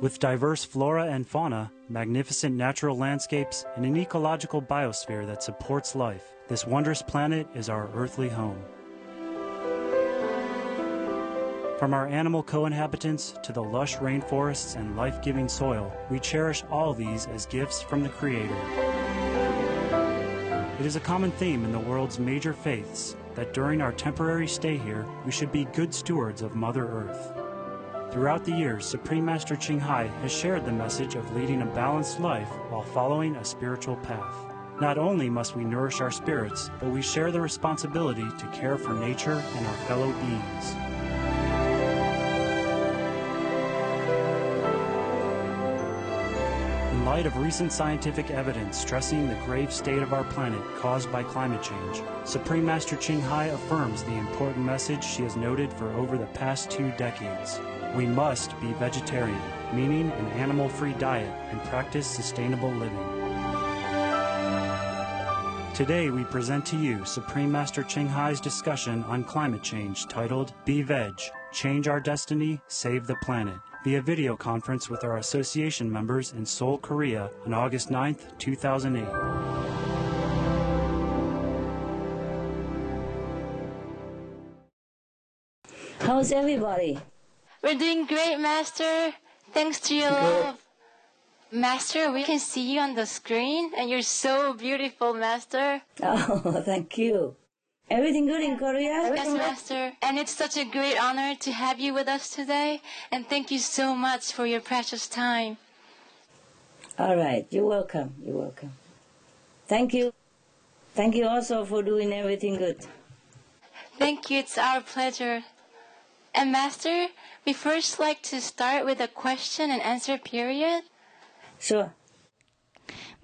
With diverse flora and fauna, magnificent natural landscapes, and an ecological biosphere that supports life, this wondrous planet is our earthly home. From our animal co-inhabitants to the lush rainforests and life-giving soil, we cherish all these as gifts from the Creator. It is a common theme in the world's major faiths that during our temporary stay here, we should be good stewards of Mother Earth. Throughout the years, Supreme Master Ching Hai has shared the message of leading a balanced life while following a spiritual path. Not only must we nourish our spirits, but we share the responsibility to care for nature and our fellow beings. In light of recent scientific evidence stressing the grave state of our planet caused by climate change, Supreme Master Ching Hai affirms the important message she has noted for over the past two decades. We must be vegetarian, meaning an animal free diet, and practice sustainable living. Today, we present to you Supreme Master Ching Hai's discussion on climate change titled Be Veg Change Our Destiny, Save the Planet via video conference with our association members in Seoul, Korea on August 9th, 2008. How's everybody? We're doing great, Master. Thanks to your love. Master, we can see you on the screen, and you're so beautiful, Master. Oh, thank you. Everything good in Korea? Yes, Master. And it's such a great honor to have you with us today, and thank you so much for your precious time. All right, you're welcome. You're welcome. Thank you. Thank you also for doing everything good. Thank you, it's our pleasure. And Master, we first like to start with a question and answer period. Sure.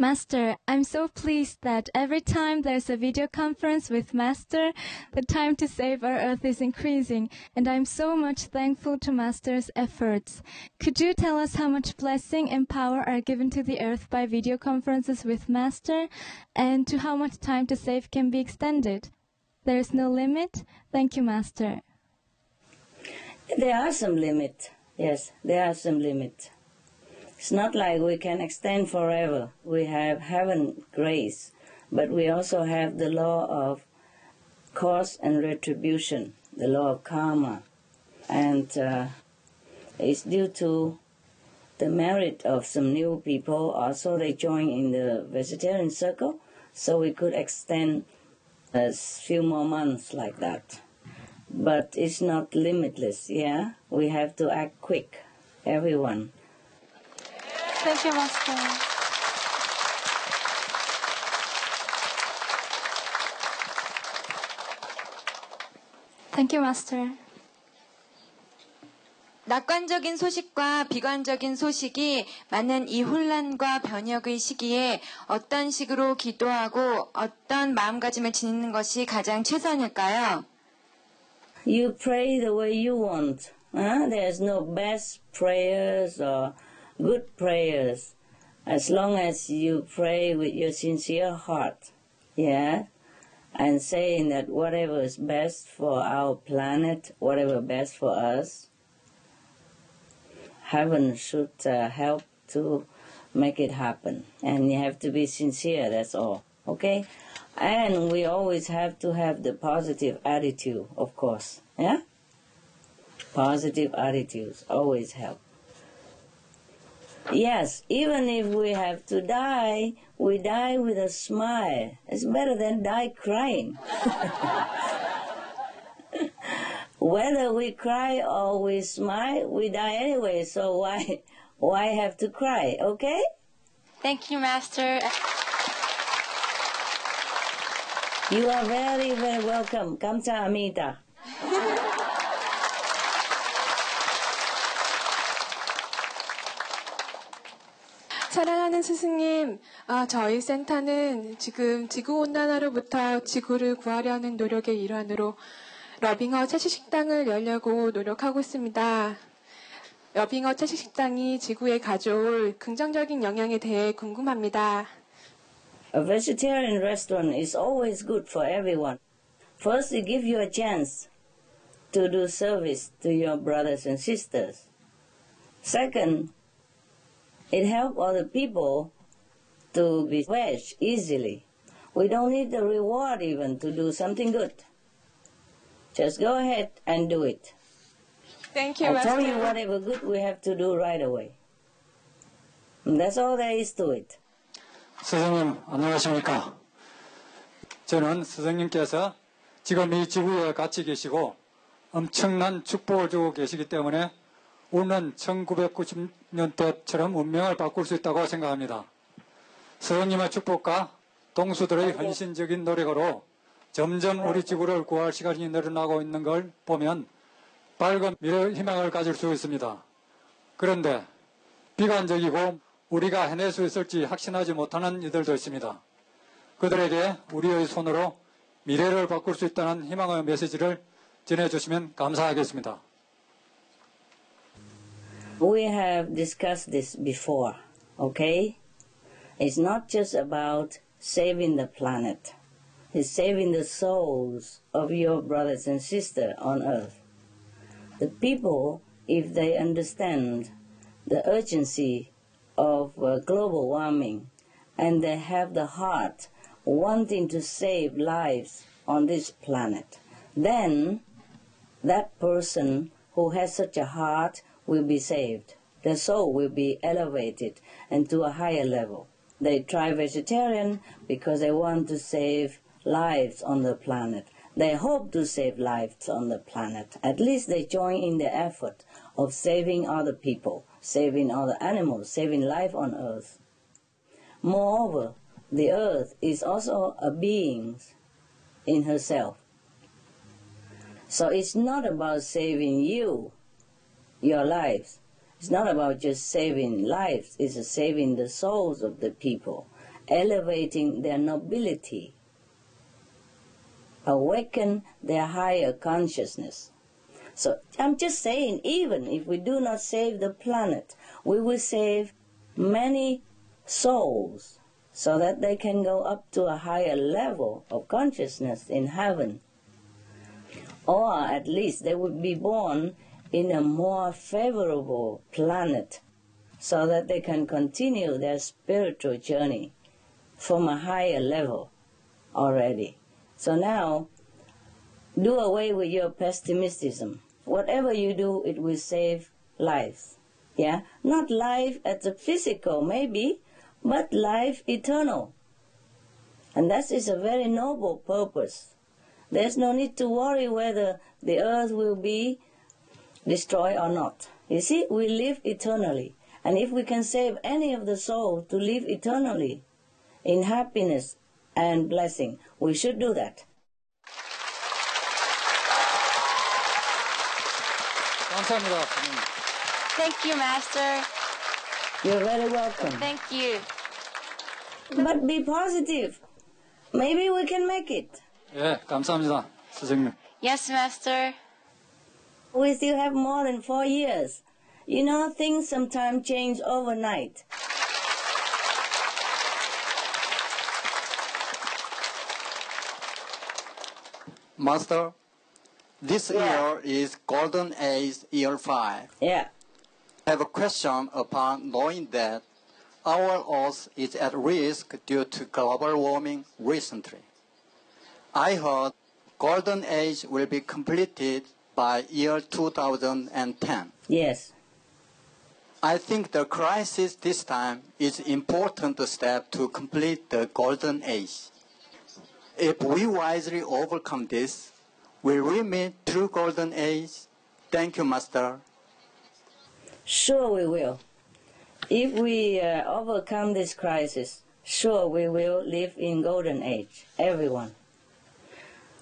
Master, I'm so pleased that every time there's a video conference with Master, the time to save our Earth is increasing, and I'm so much thankful to Master's efforts. Could you tell us how much blessing and power are given to the Earth by video conferences with Master, and to how much time to save can be extended? There's no limit. Thank you, Master. There are some limit. Yes, there are some limit. It's not like we can extend forever. We have heaven grace, but we also have the law of cause and retribution, the law of karma. And uh, it's due to the merit of some new people. Also, they join in the vegetarian circle, so we could extend a few more months like that. But it's not limitless, yeah? We have to act quick, everyone. Thank you, Master. Thank you, Master. 낙관적인 소식과 비관적인 소식이 많은 이 혼란과 변혁의 시기에 어떤 식으로 기도하고 어떤 마음가짐을 지니는 것이 가장 최선일까요? You pray the way you want. Huh? There's no best prayers or good prayers as long as you pray with your sincere heart. Yeah? And saying that whatever is best for our planet, whatever best for us, heaven should uh, help to make it happen. And you have to be sincere, that's all. Okay? And we always have to have the positive attitude, of course. Yeah? Positive attitudes always help. Yes, even if we have to die, we die with a smile. It's better than die crying. Whether we cry or we smile, we die anyway, so why why have to cry, okay? Thank you, Master. You are very, very welcome. 감사합니다. 사랑하는 스승님, 아, 저희 센터는 지금 지구온난화로부터 지구를 구하려는 노력의 일환으로 러빙어 채식식당을 열려고 노력하고 있습니다. 러빙어 채식식당이 지구에 가져올 긍정적인 영향에 대해 궁금합니다. A vegetarian restaurant is always good for everyone. First, it gives you a chance to do service to your brothers and sisters. Second, It helps other people to be wedged easily. We don't need the reward even to do something good. Just go ahead and do it. Thank you, I tell you whatever good we have to do right away. And that's all there is to it. 선생님, 안녕하십니까? 저는 선생님께서 지금 이 지구에 같이 계시고 엄청난 축복을 주고 계시기 때문에 오는 1990년대처럼 운명을 바꿀 수 있다고 생각합니다. 선생님의 축복과 동수들의 헌신적인 노력으로 점점 우리 지구를 구할 시간이 늘어나고 있는 걸 보면 밝은 미래 희망을 가질 수 있습니다. 그런데 비관적이고 우리가 해낼 수 있을지 확신하지 못하는 이들도 있습니다. 그들에게 우리의 손으로 미래를 바꿀 수 있다는 희망의 메시지를 전해주시면 감사하겠습니다. We have discussed this before, okay? It's not just about saving the planet. It's saving the souls of your brothers and sisters on earth. The people, if they understand the urgency of uh, global warming and they have the heart wanting to save lives on this planet, then that person who has such a heart will be saved. Their soul will be elevated and to a higher level. They try vegetarian because they want to save lives on the planet. They hope to save lives on the planet. At least they join in the effort of saving other people, saving other animals, saving life on earth. Moreover, the earth is also a being in herself. So it's not about saving you, your lives. It's not about just saving lives, it's saving the souls of the people, elevating their nobility, awaken their higher consciousness. So I'm just saying, even if we do not save the planet, we will save many souls so that they can go up to a higher level of consciousness in heaven. Or at least they would be born in a more favorable planet so that they can continue their spiritual journey from a higher level already. So now, do away with your pessimism. Whatever you do, it will save lives. Yeah? Not life as a physical, maybe, but life eternal. And that is a very noble purpose. There's no need to worry whether the earth will be destroyed or not. You see, we live eternally. And if we can save any of the soul to live eternally in happiness and blessing, we should do that. 감사합니다. 선생님. Thank you, Master. You're very welcome. Thank you. But be positive. Maybe we can make it. 예, 감사합니다. 선생님. Yes, Master. We still have more than four years. You know, things sometimes change overnight. Master, this year is Golden Age Year 5. Yeah. I have a question upon knowing that our Earth is at risk due to global warming recently. I heard Golden Age will be completed by year 2010. Yes. I think the crisis this time is important step to complete the Golden Age. If we wisely overcome this, will we meet true Golden Age? Thank you, Master. Sure, we will. If we uh, overcome this crisis, sure, we will live in golden age, everyone.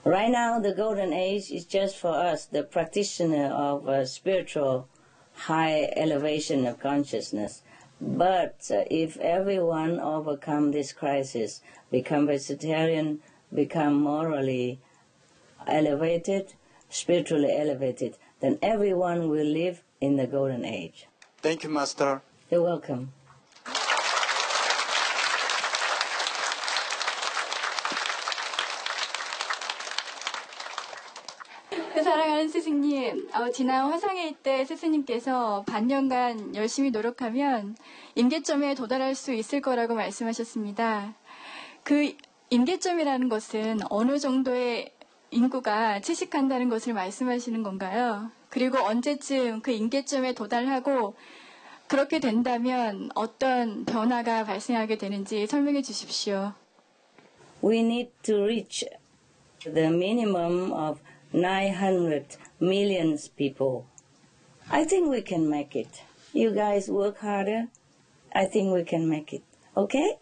Right now, the golden age is just for us, the practitioner of uh, spiritual high elevation of consciousness. But uh, if everyone overcome this crisis, become vegetarian, become morally elevated, spiritually elevated, then everyone will live in the golden age. Thank you, Master. You're welcome. 네, 사랑하는 스승님, 어, 지난 화상회의 때 스승님께서 반년간 열심히 노력하면 임계점에 도달할 수 있을 거라고 말씀하셨습니다. 그 임계점이라는 것은 어느 정도의 인구가 채식한다는 것을 말씀하시는 건가요? 그리고 언제쯤 그 임계점에 도달하고 그렇게 된다면 어떤 변화가 발생하게 되는지 설명해 주십시오. We need to reach the minimum of 900 million people. I think we can make it. You guys work harder. I think we can make it. Okay?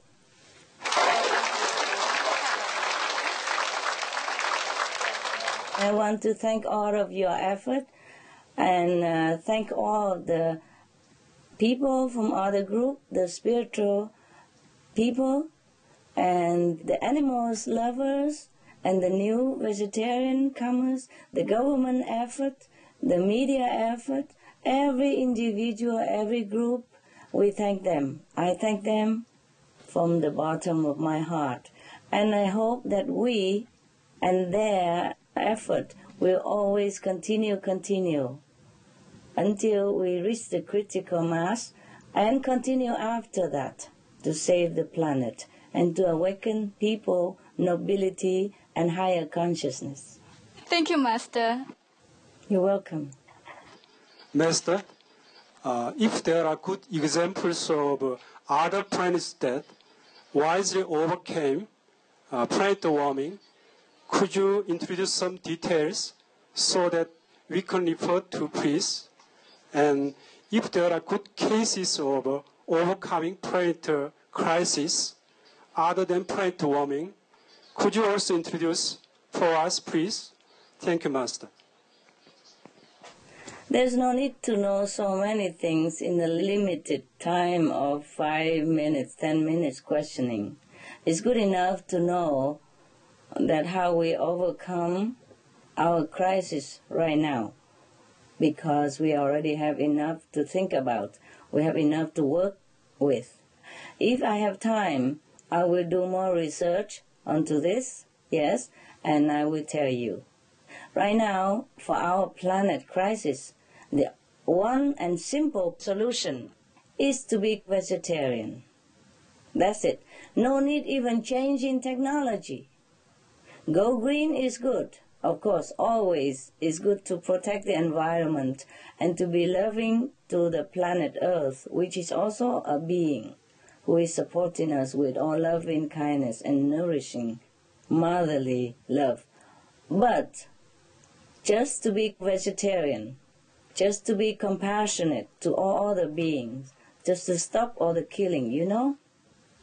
I want to thank all of your effort and uh, thank all the people from other group, the spiritual people, and the animals lovers, and the new vegetarian comers, the government effort, the media effort, every individual, every group, we thank them. I thank them from the bottom of my heart. And I hope that we and their effort will always continue, continue until we reach the critical mass and continue after that to save the planet and to awaken people, nobility, and higher consciousness. Thank you, Master. You're welcome. Master, uh, if there are good examples of uh, other planets that wisely overcame uh, planet warming, could you introduce some details so that we can refer to please? And if there are good cases of overcoming uh, crisis other than planet warming, could you also introduce for us, please? Thank you, Master. There's no need to know so many things in a limited time of five minutes, ten minutes questioning. It's good enough to know that how we overcome our crisis right now because we already have enough to think about. We have enough to work with. If I have time, I will do more research onto this, yes, and I will tell you. Right now, for our planet crisis, the one and simple solution is to be vegetarian. That's it. No need even changing technology. Go green is good. Of course, always is good to protect the environment and to be loving to the planet Earth, which is also a being who is supporting us with all loving kindness and nourishing motherly love. But just to be vegetarian, just to be compassionate to all other beings, just to stop all the killing, you know?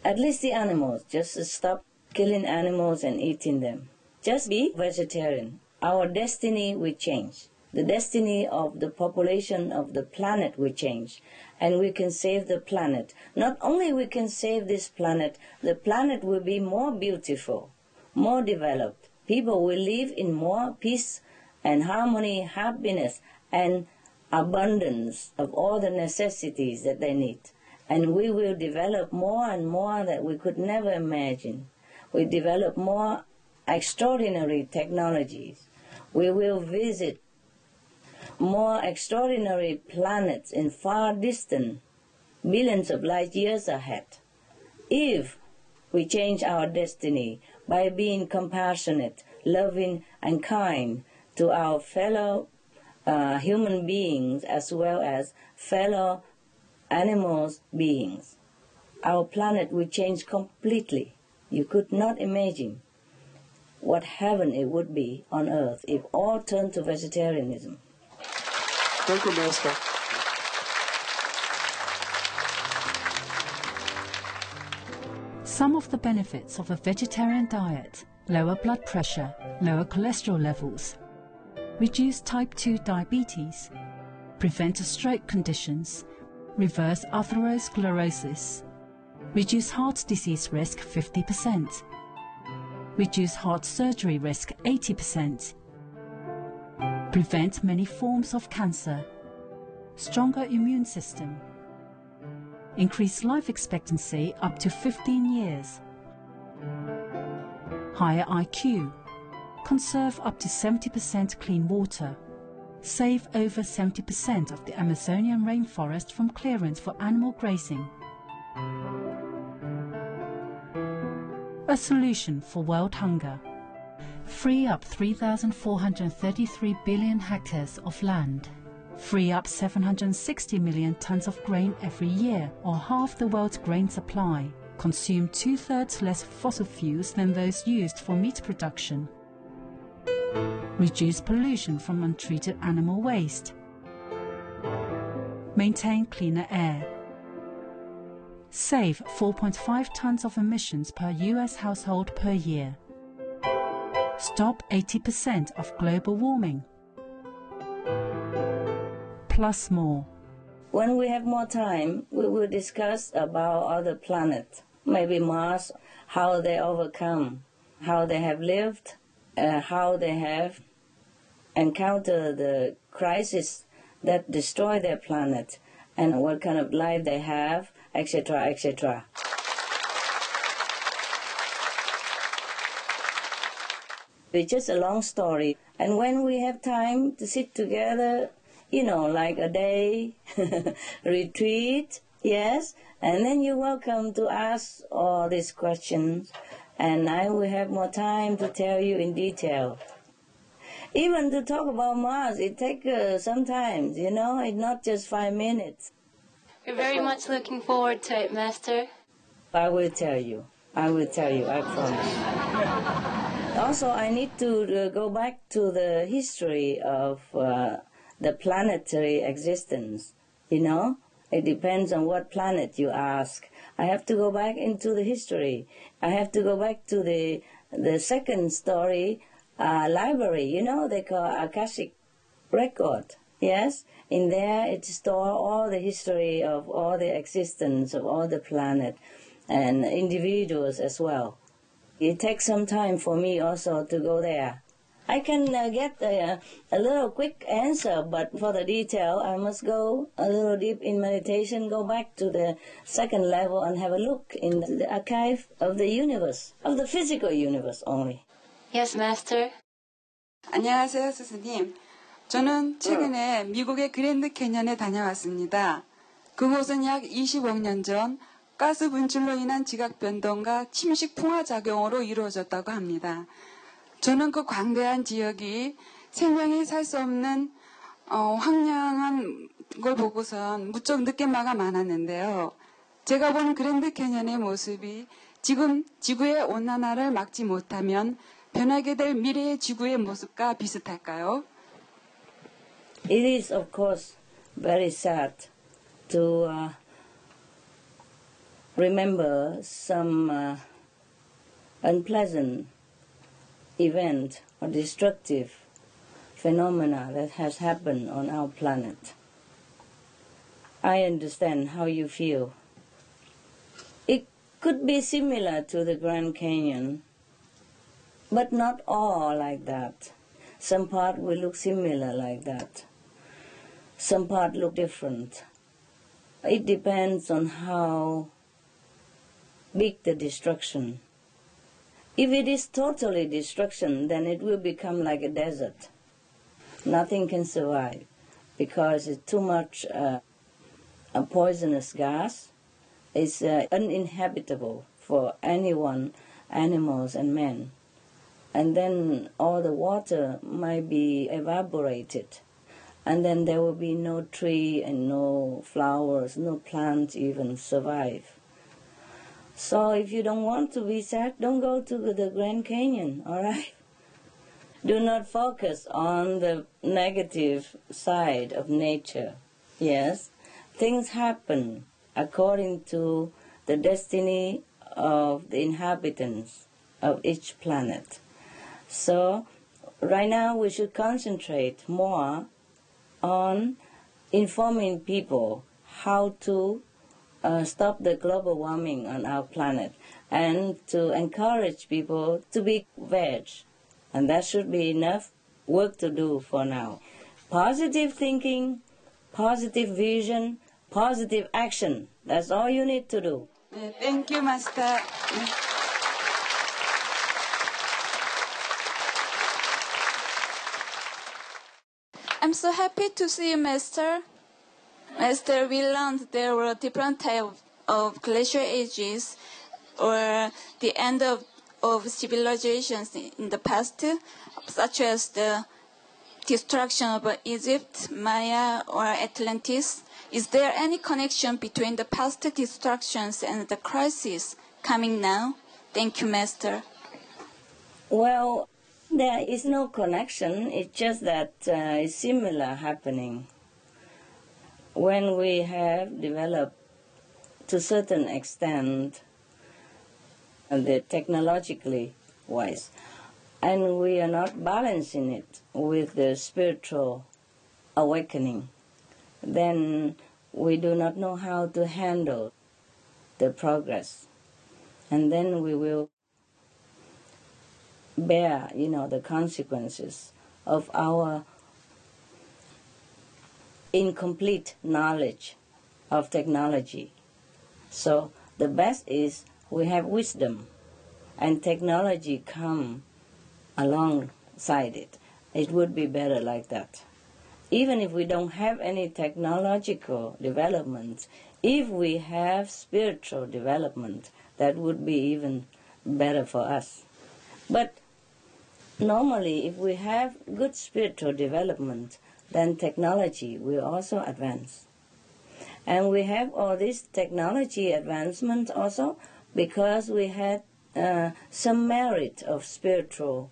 At least the animals, just to stop killing animals and eating them. Just be vegetarian. Our destiny will change. The destiny of the population of the planet will change. And we can save the planet. Not only we can save this planet, the planet will be more beautiful, more developed. People will live in more peace and harmony, happiness, and abundance of all the necessities that they need. And we will develop more and more that we could never imagine. We develop more extraordinary technologies. We will visit more extraordinary planets in far distant, billions of light years ahead. If we change our destiny by being compassionate, loving, and kind to our fellow uh, human beings as well as fellow animals beings. Our planet will change completely. You could not imagine what heaven it would be on earth if all turned to vegetarianism. Thank you, Master. Some of the benefits of a vegetarian diet lower blood pressure, lower cholesterol levels, reduce type 2 diabetes, prevent stroke conditions, reverse atherosclerosis, reduce heart disease risk 50%, reduce heart surgery risk 80%, prevent many forms of cancer, stronger immune system, increase life expectancy up to 15 years, higher IQ, conserve up to 70% clean water, save over 70% of the Amazonian rainforest from clearance for animal grazing. A solution for world hunger. Free up 3,433 billion hectares of land. Free up 760 million tons of grain every year, or half the world's grain supply. Consume two thirds less fossil fuels than those used for meat production reduce pollution from untreated animal waste, maintain cleaner air, save 4.5 tons of emissions per US household per year, stop 80% of global warming, plus more. When we have more time, we will discuss about other planets, maybe Mars, how they overcome, how they have lived, uh, how they have encountered the crisis that destroy their planet and what kind of life they have, etc., etc. It's just a long story. And when we have time to sit together, you know, like a day retreat, yes, and then you're welcome to ask all these questions, and I will have more time to tell you in detail even to talk about Mars, it takes uh, some time, you know, it's not just five minutes. We're very much looking forward to it, Master. I will tell you. I will tell you, I promise. also, I need to uh, go back to the history of uh, the planetary existence, you know? It depends on what planet you ask. I have to go back into the history. I have to go back to the the second story uh, library, you know, they call Akashic record. Yes, in there it store all the history of all the existence of all the planet and individuals as well. It takes some time for me also to go there. I can uh, get a, a little quick answer, but for the detail, I must go a little deep in meditation, go back to the second level and have a look in the archive of the universe, of the physical universe only. Yes, Master. 안녕하세요, 스승님. 저는 최근에 미국의 그랜드 캐년에 다녀왔습니다. 그곳은 약 25년 전 가스 분출로 인한 지각 변동과 침식 풍화 작용으로 이루어졌다고 합니다. 저는 그 광대한 지역이 생명이 살 수 없는 어, 황량한 걸 보고선 무척 늦게마가 많았는데요. 제가 본 그랜드 캐년의 모습이 지금 지구의 온난화를 막지 못하면 변하게 될 미래의 지구의 모습과 비슷할까요? It is, of course, very sad to uh, remember some uh, unpleasant event or destructive phenomena that has happened on our planet. I understand how you feel. It could be similar to the Grand Canyon but not all like that. Some part will look similar like that. Some part look different. It depends on how big the destruction. If it is totally destruction, then it will become like a desert. Nothing can survive because it's too much uh, a poisonous gas. It's uh, uninhabitable for anyone, animals and men and then all the water might be evaporated and then there will be no tree and no flowers no plants even survive. So if you don't want to be sad don't go to the grand canyon all right? Do not focus on the negative side of nature. Yes things happen according to the destiny of the inhabitants of each planet. So right now we should concentrate more on informing people how to uh, stop the global warming on our planet and to encourage people to be veg. And that should be enough work to do for now. Positive thinking, positive vision, positive action. That's all you need to do. thank you, Master. I'm so happy to see you, Master. Master, we learned there were different types of glacial ages or the end of, of civilizations in the past, such as the destruction of Egypt, Maya, or Atlantis. Is there any connection between the past destructions and the crisis coming now? Thank you, Master. Well, there is no connection. It's just that uh, it's similar happening. When we have developed to certain extent, uh, the technologically wise, and we are not balancing it with the spiritual awakening, then we do not know how to handle the progress. And then we will bear, you know, the consequences of our incomplete knowledge of technology. So the best is we have wisdom and technology come alongside it. It would be better like that. Even if we don't have any technological development, if we have spiritual development, that would be even better for us. But normally, if we have good spiritual development, then technology will also advance. And we have all this technology advancement also because we had uh, some merit of spiritual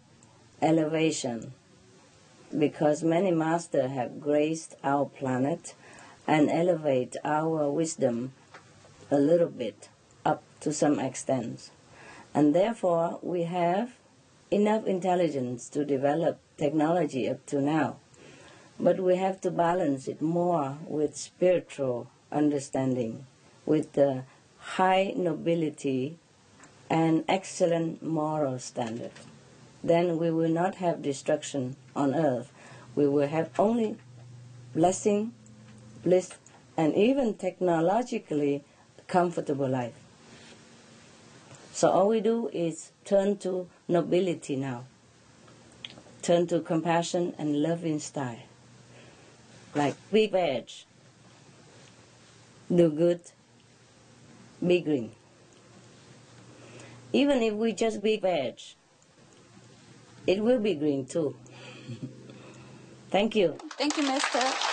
elevation. Because many masters have graced our planet and elevate our wisdom a little bit up to some extent. And therefore, we have enough intelligence to develop technology up to now. But we have to balance it more with spiritual understanding, with the high nobility and excellent moral standard. Then we will not have destruction on earth. We will have only blessing, bliss, and even technologically comfortable life. So all we do is turn to nobility now. Turn to compassion and loving style. Like be veg, do good, be green. Even if we just be veg, it will be green too. Thank you. Thank you, Master.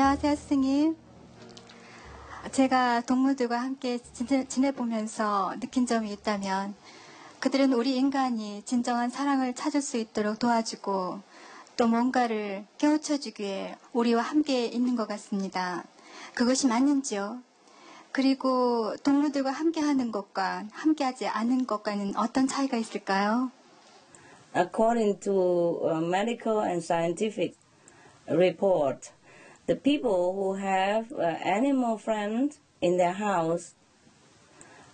안녕하세요, 스승님. 제가 동물들과 함께 지내, 지내보면서 느낀 점이 있다면 그들은 우리 인간이 진정한 사랑을 찾을 수 있도록 도와주고 또 뭔가를 깨우쳐주기 위해 우리와 함께 있는 것 같습니다. 그것이 맞는지요? 그리고 동물들과 함께 하는 것과 함께 하지 않은 것과는 어떤 차이가 있을까요? According to medical and scientific report, the people who have uh, animal friends in their house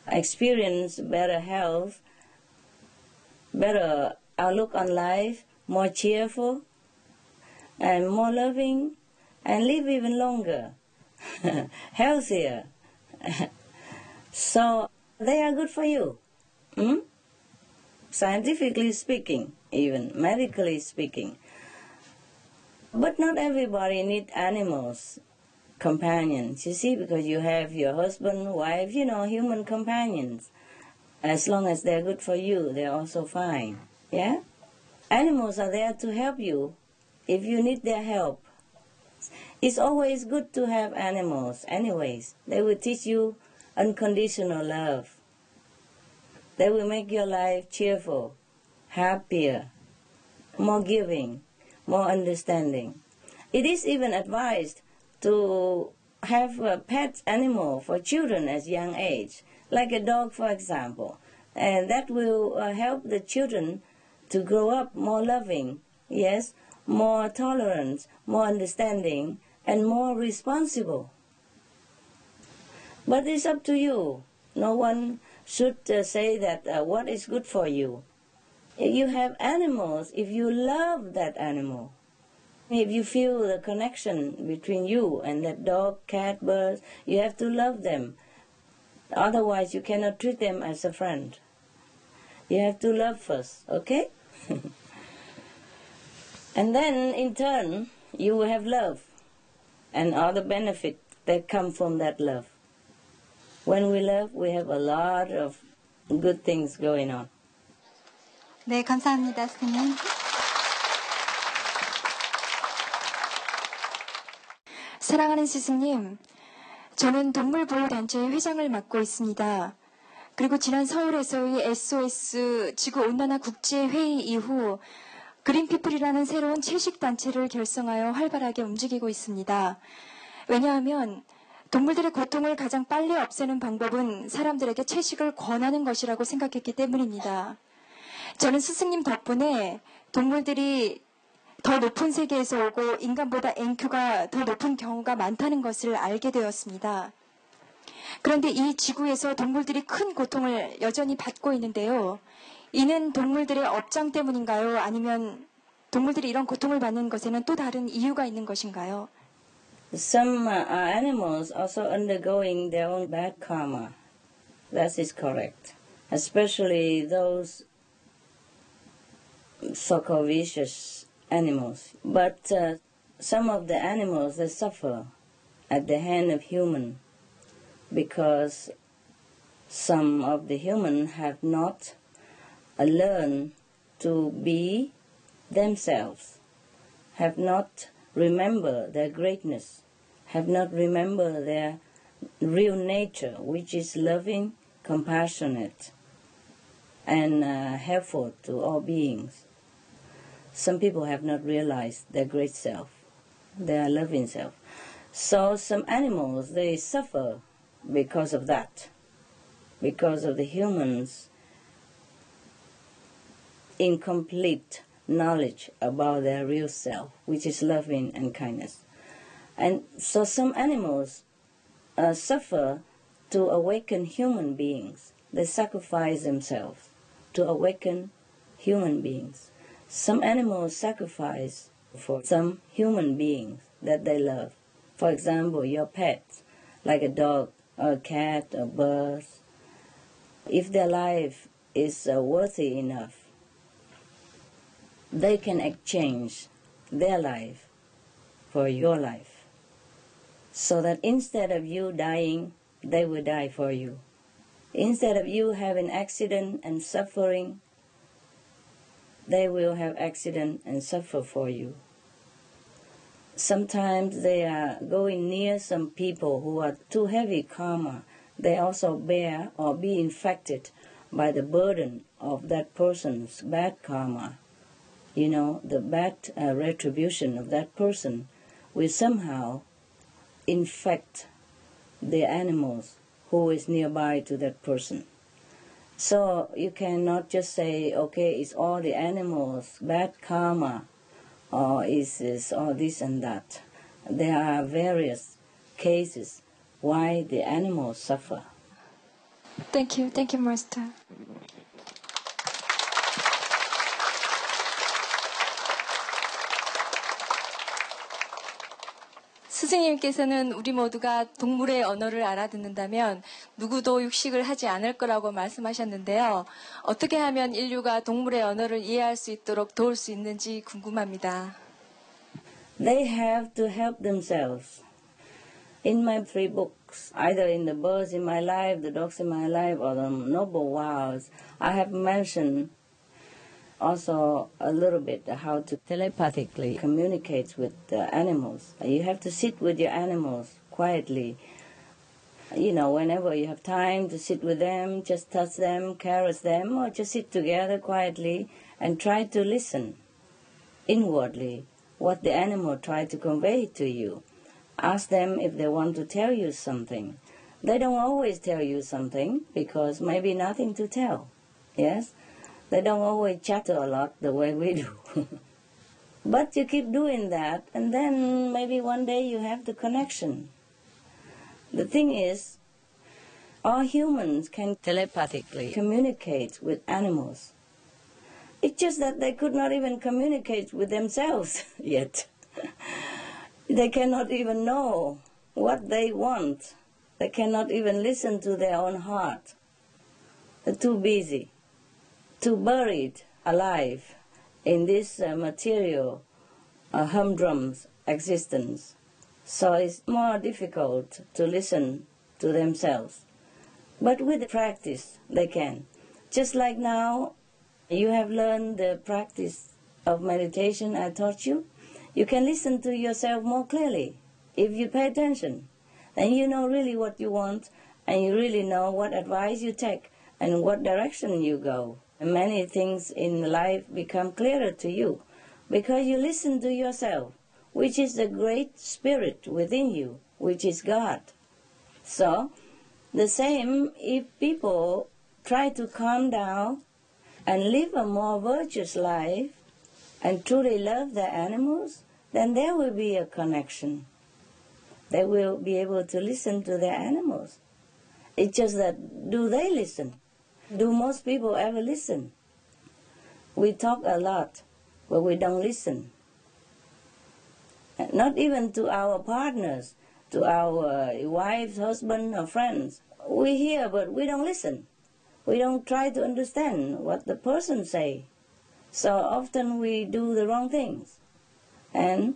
experience better health, better outlook on life, more cheerful, and more loving, and live even longer, healthier. so they are good for you. Hmm? Scientifically speaking, even medically speaking. But not everybody need animals, companions, you see, because you have your husband, wife, you know, human companions. As long as they're good for you, they're also fine. Yeah? Animals are there to help you if you need their help. It's always good to have animals, anyways. They will teach you unconditional love. They will make your life cheerful, happier, more giving, more understanding. It is even advised to have a pet animal for children at young age, like a dog, for example, and that will uh, help the children to grow up more loving, yes, more tolerant, more understanding, and more responsible. But it's up to you. No one should uh, say that uh, what is good for you. You have animals, if you love that animal, if you feel the connection between you and that dog, cat, bird, you have to love them. Otherwise, you cannot treat them as a friend. You have to love first, okay? and then, in turn, you will have love and all the benefits that come from that love. When we love, we have a lot of good things going on. 네, 감사합니다, 스님. 사랑하는 스승님, 저는 동물보호단체의 회장을 맡고 있습니다. 그리고 지난 서울에서의 SOS 지구온난화 국제회의 이후 그린피플이라는 새로운 채식단체를 결성하여 활발하게 움직이고 있습니다. 왜냐하면 동물들의 고통을 가장 빨리 없애는 방법은 사람들에게 채식을 권하는 것이라고 생각했기 때문입니다. 저는 스승님 덕분에 동물들이 더 높은 세계에서 오고 인간보다 NQ가 더 높은 경우가 많다는 것을 알게 되었습니다. 그런데 이 지구에서 동물들이 큰 고통을 여전히 받고 있는데요. 이는 동물들의 업장 때문인가요? 아니면 동물들이 이런 고통을 받는 것에는 또 다른 이유가 있는 것인가요? Some animals also undergoing their own bad karma. That is correct. Especially those so-called vicious animals. But uh, some of the animals they suffer at the hand of human because some of the human have not uh, learned to be themselves, have not remember their greatness, have not remember their real nature, which is loving, compassionate, and uh, helpful to all beings. Some people have not realized their great self, their loving self. So some animals they suffer because of that, because of the humans' incomplete knowledge about their real self, which is loving and kindness. And so some animals uh, suffer to awaken human beings. They sacrifice themselves to awaken human beings. Some animals sacrifice for some human beings that they love. For example, your pets, like a dog, a cat, a bird. If their life is uh, worthy enough, they can exchange their life for your life. So that instead of you dying, they will die for you. Instead of you having accident and suffering, they will have accident and suffer for you. Sometimes they are going near some people who are too heavy karma. They also bear or be infected by the burden of that person's bad karma. You know, the bad uh, retribution of that person will somehow infect the animals who is nearby to that person. So you cannot just say, okay, it's all the animals, bad karma, or is this or this and that. There are various cases why the animals suffer. Thank you. Thank you, Master. 스승님께서는 우리 모두가 동물의 언어를 알아듣는다면 누구도 육식을 하지 않을 거라고 말씀하셨는데요. 어떻게 하면 인류가 동물의 언어를 이해할 수 있도록 도울 수 있는지 궁금합니다. They have to help themselves. In my three books, either in the birds in my life, the dogs in my life, or the noble vows, I have mentioned also a little bit how to telepathically communicate with the animals. You have to sit with your animals quietly. You know, whenever you have time to sit with them, just touch them, caress them, or just sit together quietly and try to listen inwardly what the animal tried to convey to you. Ask them if they want to tell you something. They don't always tell you something because maybe nothing to tell. Yes? They don't always chatter a lot the way we do. but you keep doing that, and then maybe one day you have the connection. The thing is, all humans can telepathically communicate with animals. It's just that they could not even communicate with themselves yet. they cannot even know what they want. They cannot even listen to their own heart. They're too busy too buried alive in this uh, material uh, humdrum's existence. So it's more difficult to listen to themselves. But with practice, they can. Just like now, you have learned the practice of meditation I taught you. You can listen to yourself more clearly if you pay attention. Then you know really what you want, and you really know what advice you take and what direction you go many things in life become clearer to you because you listen to yourself, which is the great spirit within you, which is God. So, the same if people try to calm down and live a more virtuous life and truly love their animals, then there will be a connection. They will be able to listen to their animals. It's just that do they listen? Do most people ever listen? We talk a lot, but we don't listen. Not even to our partners, to our uh, wives, husband, or friends. We hear, but we don't listen. We don't try to understand what the person say. So often we do the wrong things. And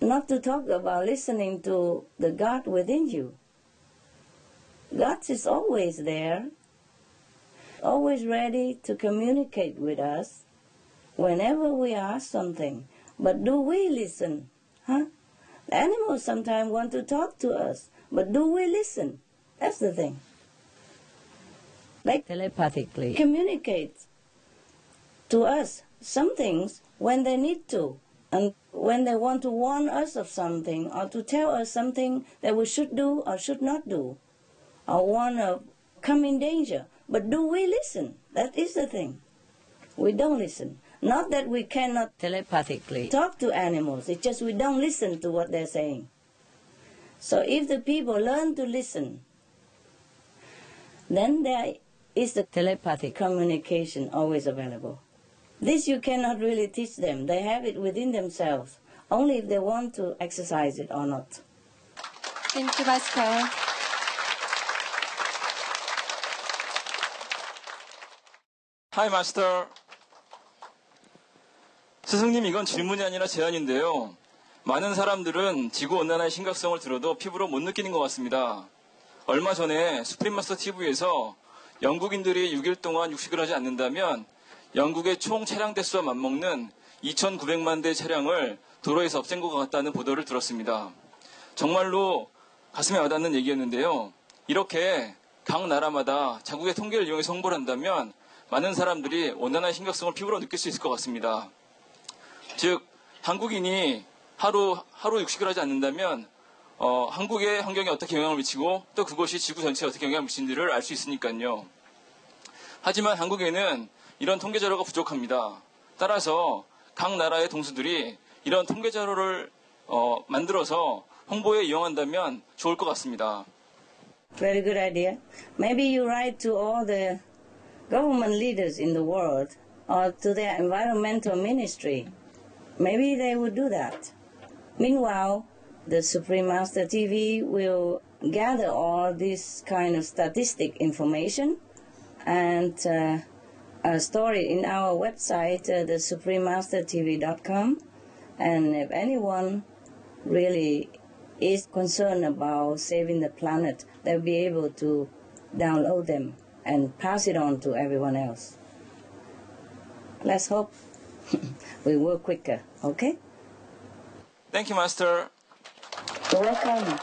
not to talk about listening to the God within you. God is always there always ready to communicate with us whenever we ask something. But do we listen? Huh? The animals sometimes want to talk to us, but do we listen? That's the thing. Like telepathically communicate to us some things when they need to, and when they want to warn us of something or to tell us something that we should do or should not do, or warn of coming danger. But do we listen? That is the thing. We don't listen. Not that we cannot telepathically talk to animals, it's just we don't listen to what they're saying. So if the people learn to listen, then there is the telepathic communication always available. This you cannot really teach them. They have it within themselves, only if they want to exercise it or not. Thank you, Master. Hi, Master. 스승님, 이건 질문이 아니라 제안인데요. 많은 사람들은 지구 온난화의 심각성을 들어도 피부로 못 느끼는 것 같습니다. 얼마 전에 수프림마스터 TV에서 영국인들이 6일 동안 육식을 하지 않는다면 영국의 총 차량 대수와 맞먹는 2,900만 대 차량을 도로에서 없앤 것 같다는 보도를 들었습니다. 정말로 가슴에 와닿는 얘기였는데요. 이렇게 각 나라마다 자국의 통계를 이용해서 홍보를 한다면 많은 사람들이 온난화의 심각성을 피부로 느낄 수 있을 것 같습니다. 즉, 한국인이 하루, 하루 육식을 하지 않는다면, 어, 한국의 환경에 어떻게 영향을 미치고 또 그것이 지구 전체에 어떻게 영향을 미치는지를 알 수 있으니까요. 하지만 한국에는 이런 통계 자료가 부족합니다. 따라서 각 나라의 동수들이 이런 통계 자료를 어, 만들어서 홍보에 이용한다면 좋을 것 같습니다. Very good idea. Maybe you write to all the government leaders in the world or to their environmental ministry. Maybe they would do that. Meanwhile, the Supreme Master TV will gather all this kind of statistic information and uh, store it in our website, uh, thesuprememastertv.com. And if anyone really is concerned about saving the planet, they'll be able to download them and pass it on to everyone else. Let's hope we work quicker, okay? Thank you, Master. You're welcome.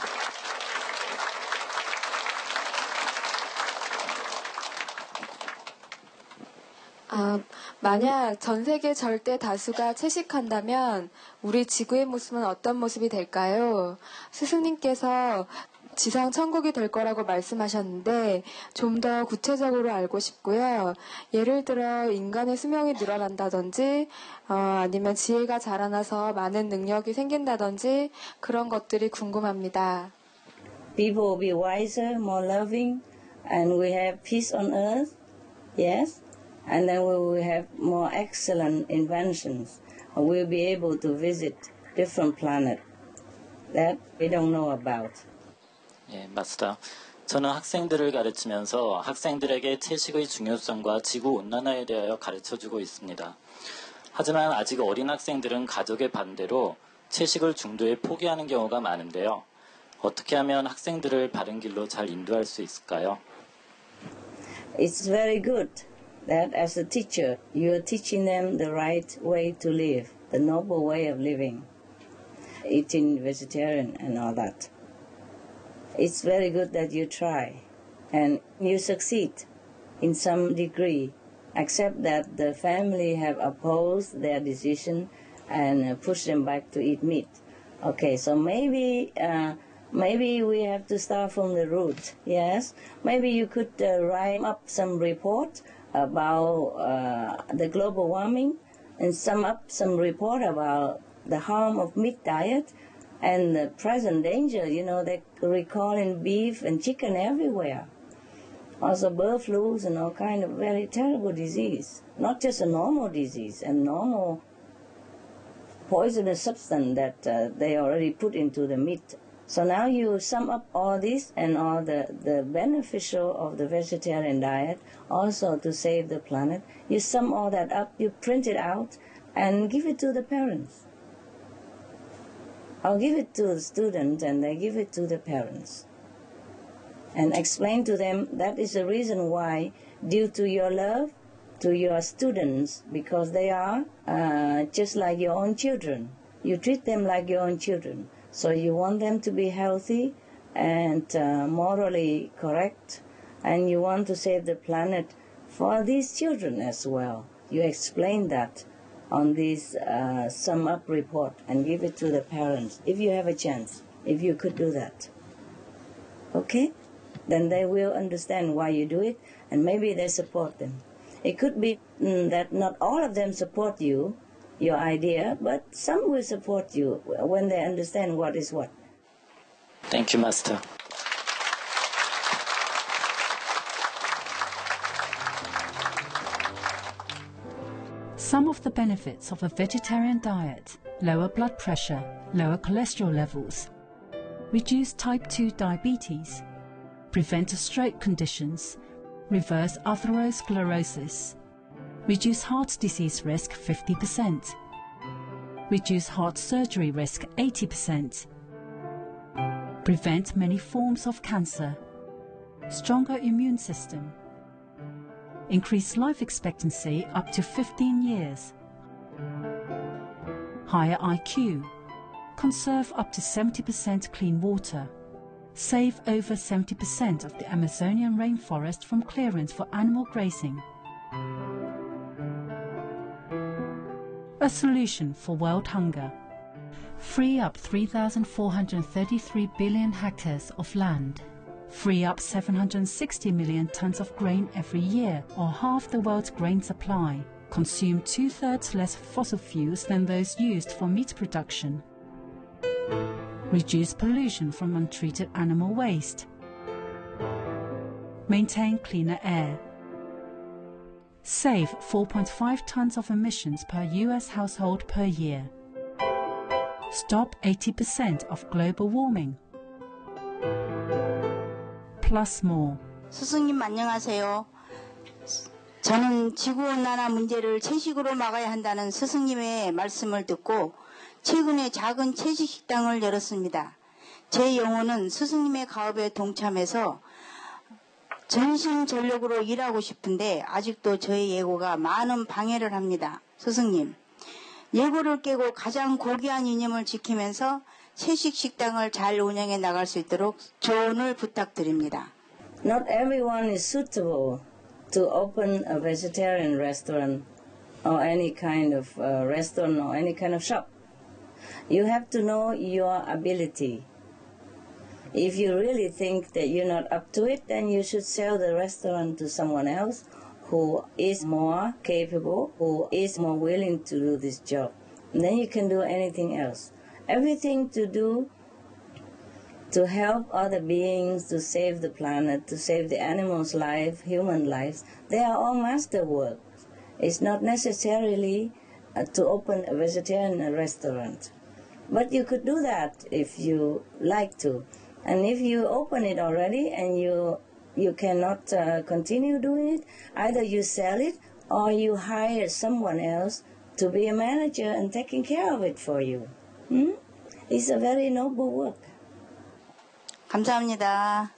아, 만약 전 세계 절대 다수가 채식한다면 우리 지구의 모습은 어떤 모습이 될까요? 스승님께서 지상 천국이 될 거라고 말씀하셨는데 좀 더 구체적으로 알고 싶고요. 예를 들어 인간의 수명이 늘어난다든지 어, 아니면 지혜가 자라나서 많은 능력이 생긴다든지 그런 것들이 궁금합니다. People will be wiser, more loving, and we have peace on earth. Yes? And then we will have more excellent inventions. We'll be able to visit different planets that we don't know about. 예, 마스터. 저는 학생들을 가르치면서 학생들에게 채식의 중요성과 지구 온난화에 대하여 가르쳐 주고 있습니다. 하지만 아직 어린 학생들은 가족의 반대로 채식을 중도에 포기하는 경우가 많은데요. 어떻게 하면 학생들을 바른 길로 잘 인도할 수 있을까요? It's very good that as a teacher, you're teaching them the right way to live, the noble way of living, eating vegetarian and all that. It's very good that you try and you succeed in some degree, except that the family have opposed their decision and uh, pushed them back to eat meat. Okay, so maybe uh, maybe we have to start from the root. Yes, maybe you could uh, write up some report about uh, the global warming and sum up some report about the harm of meat diet and the present danger. You know, they're recalling beef and chicken everywhere. Also bird flus and all kind of very terrible disease. Not just a normal disease, a normal poisonous substance that uh, they already put into the meat. So now you sum up all this and all the, the beneficial of the vegetarian diet, also to save the planet. You sum all that up, you print it out, and give it to the parents. I'll give it to the students and they give it to the parents. And explain to them that is the reason why, due to your love to your students, because they are uh, just like your own children. You treat them like your own children. So you want them to be healthy and uh, morally correct, and you want to save the planet for these children as well. You explain that on this uh, sum up report and give it to the parents if you have a chance, if you could do that. Okay? Then they will understand why you do it and maybe they support them. It could be mm, that not all of them support you, your idea, but some will support you when they understand what is what. Thank you, Master. Some of the benefits of a vegetarian diet lower blood pressure, lower cholesterol levels, reduce type 2 diabetes, prevent stroke conditions, reverse atherosclerosis, reduce heart disease risk 50%, reduce heart surgery risk 80%, prevent many forms of cancer, stronger immune system, increase life expectancy up to 15 years, higher IQ, conserve up to 70% clean water, save over 70% of the Amazonian rainforest from clearance for animal grazing. A solution for world hunger. Free up 3,433 billion hectares of land. Free up 760 million tons of grain every year, or half the world's grain supply. Consume two thirds less fossil fuels than those used for meat production. Reduce pollution from untreated animal waste. Maintain cleaner air. Save 4.5 tons of emissions per US household per year. Stop 80% of global warming. Plus. 스승님 안녕하세요. 저는 지구온난화 문제를 채식으로 막아야 한다는 스승님의 말씀을 듣고 최근에 작은 채식 식당을 열었습니다. 제 영혼은 스승님의 가업에 동참해서 전심전력으로 일하고 싶은데 아직도 저의 예고가 많은 방해를 합니다. 스승님, 예고를 깨고 가장 고귀한 이념을 지키면서 채식 식당을 잘 운영해 나갈 수 있도록 조언을 부탁드립니다. Not everyone is suitable to open a vegetarian restaurant or any kind of uh, restaurant or any kind of shop. You have to know your ability. If you really think that you're not up to it, then you should sell the restaurant to someone else who is more capable, who is more willing to do this job. And then you can do anything else. Everything to do to help other beings, to save the planet, to save the animals' life, human lives, they are all master work. It's not necessarily uh, to open a vegetarian restaurant. But you could do that if you like to. And if you open it already and you you cannot uh, continue doing it, either you sell it or you hire someone else to be a manager and taking care of it for you. Hmm? It's a very noble work. 감사합니다.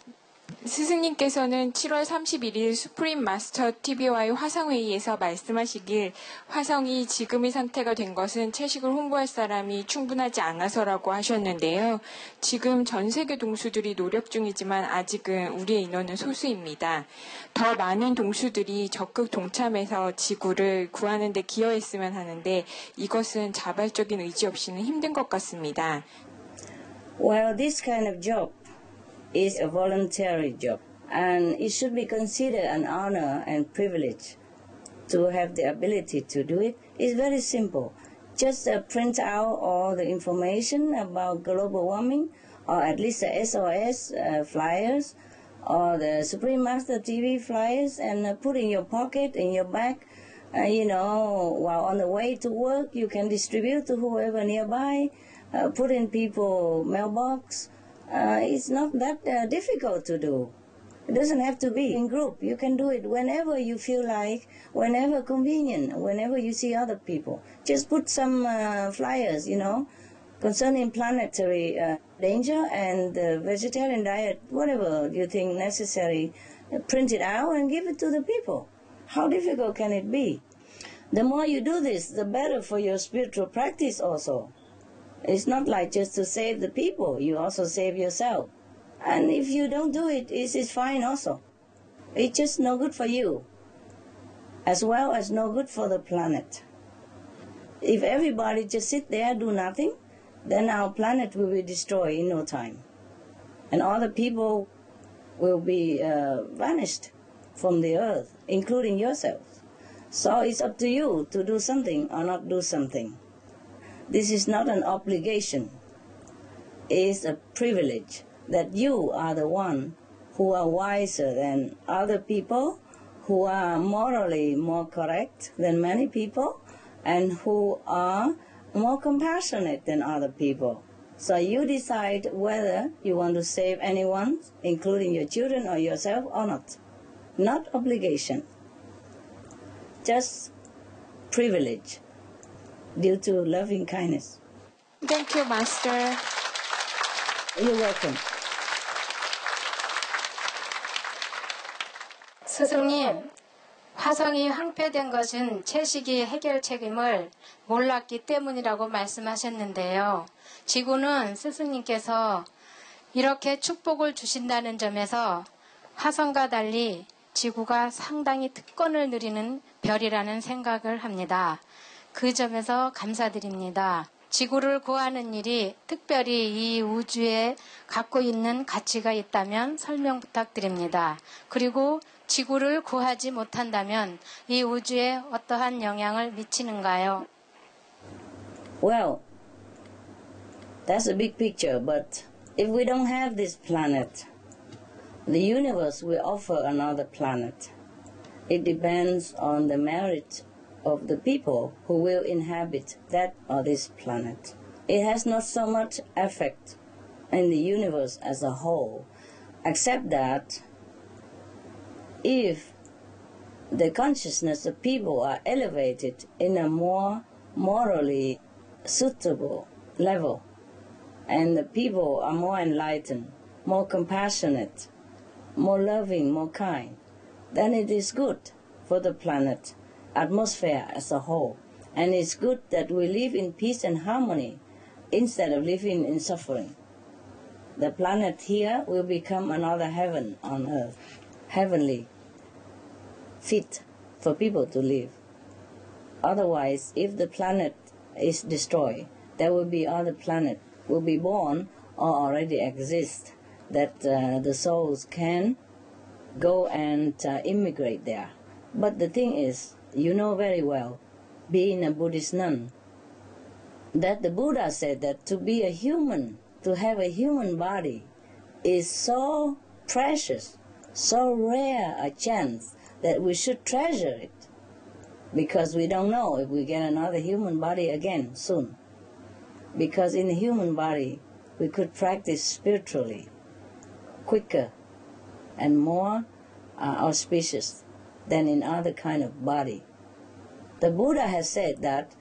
스승님께서는 7월 31일 수프림 마스터 TV와의 화상회의에서 말씀하시길 화성이 지금의 상태가 된 것은 채식을 홍보할 사람이 충분하지 않아서라고 하셨는데요. 지금 전 세계 동수들이 노력 중이지만 아직은 우리의 인원은 소수입니다. 더 많은 동수들이 적극 동참해서 지구를 구하는 데 기여했으면 하는데 이것은 자발적인 의지 없이는 힘든 것 같습니다. Well, this kind of job is a voluntary job, and it should be considered an honor and privilege to have the ability to do it. It's very simple. Just uh, print out all the information about global warming, or at least the SOS uh, flyers, or the Supreme Master TV flyers, and uh, put in your pocket, in your bag. Uh, you know, while on the way to work, you can distribute to whoever nearby. Uh, put in people mailbox uh, it's not that uh, difficult to do. It doesn't have to be in group. You can do it whenever you feel like, whenever convenient, whenever you see other people. Just put some uh, flyers, you know, concerning planetary uh, danger and the vegetarian diet, whatever you think necessary. Print it out and give it to the people. How difficult can it be? The more you do this, the better for your spiritual practice also. It's not like just to save the people, you also save yourself. And if you don't do it, it is fine also. It's just no good for you, as well as no good for the planet. If everybody just sit there, do nothing, then our planet will be destroyed in no time. And all the people will be uh, vanished from the earth, including yourselves. So it's up to you to do something or not do something. This is not an obligation. It's a privilege that you are the one who are wiser than other people, who are morally more correct than many people, and who are more compassionate than other people. So you decide whether you want to save anyone, including your children or yourself, or not. Not obligation. Just privilege due to loving kindness. Thank you, Master. You're welcome. 스승님, 화성이 황폐된 것은 채식이 해결 책임을 몰랐기 때문이라고 말씀하셨는데요. 지구는 스승님께서 이렇게 축복을 주신다는 점에서 화성과 달리 지구가 상당히 특권을 누리는 별이라는 생각을 합니다. 그 점에서 감사드립니다. 지구를 구하는 일이 특별히 이 우주에 갖고 있는 가치가 있다면 설명 부탁드립니다. 그리고 지구를 구하지 못한다면 이 우주에 어떠한 영향을 미치는가요? Well, that's a big picture, but if we don't have this planet, the universe will offer another planet. It depends on the merit of the people who will inhabit that or this planet. It has not so much effect in the universe as a whole, except that if the consciousness of people are elevated in a more morally suitable level, and the people are more enlightened, more compassionate, more loving, more kind, then it is good for the planet atmosphere as a whole. And it's good that we live in peace and harmony instead of living in suffering. The planet here will become another heaven on earth, heavenly, fit for people to live. Otherwise, if the planet is destroyed, there will be other planet will be born or already exist that uh, the souls can go and uh, immigrate there. But the thing is, you know very well, being a Buddhist nun, that the Buddha said that to be a human, to have a human body, is so precious, so rare a chance that we should treasure it. Because we don't know if we get another human body again soon. Because in the human body, we could practice spiritually quicker and more uh, auspicious than in other kind of body. The Buddha has said that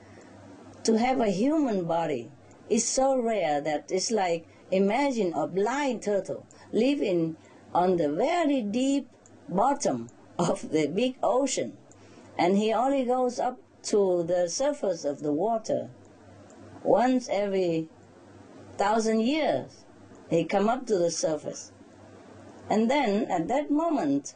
to have a human body is so rare that it's like imagine a blind turtle living on the very deep bottom of the big ocean and he only goes up to the surface of the water once every thousand years he come up to the surface and then at that moment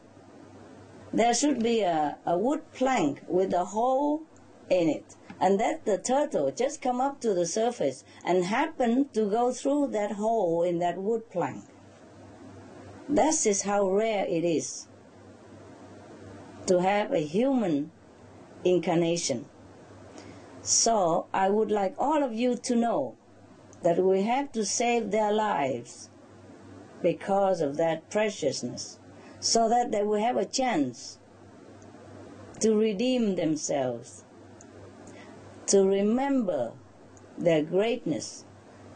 there should be a, a wood plank with a hole in it and that the turtle just come up to the surface and happen to go through that hole in that wood plank. That is how rare it is to have a human incarnation. So i would like all of you to know that we have to save their lives because of that preciousness so that they will have a chance to redeem themselves, to remember their greatness,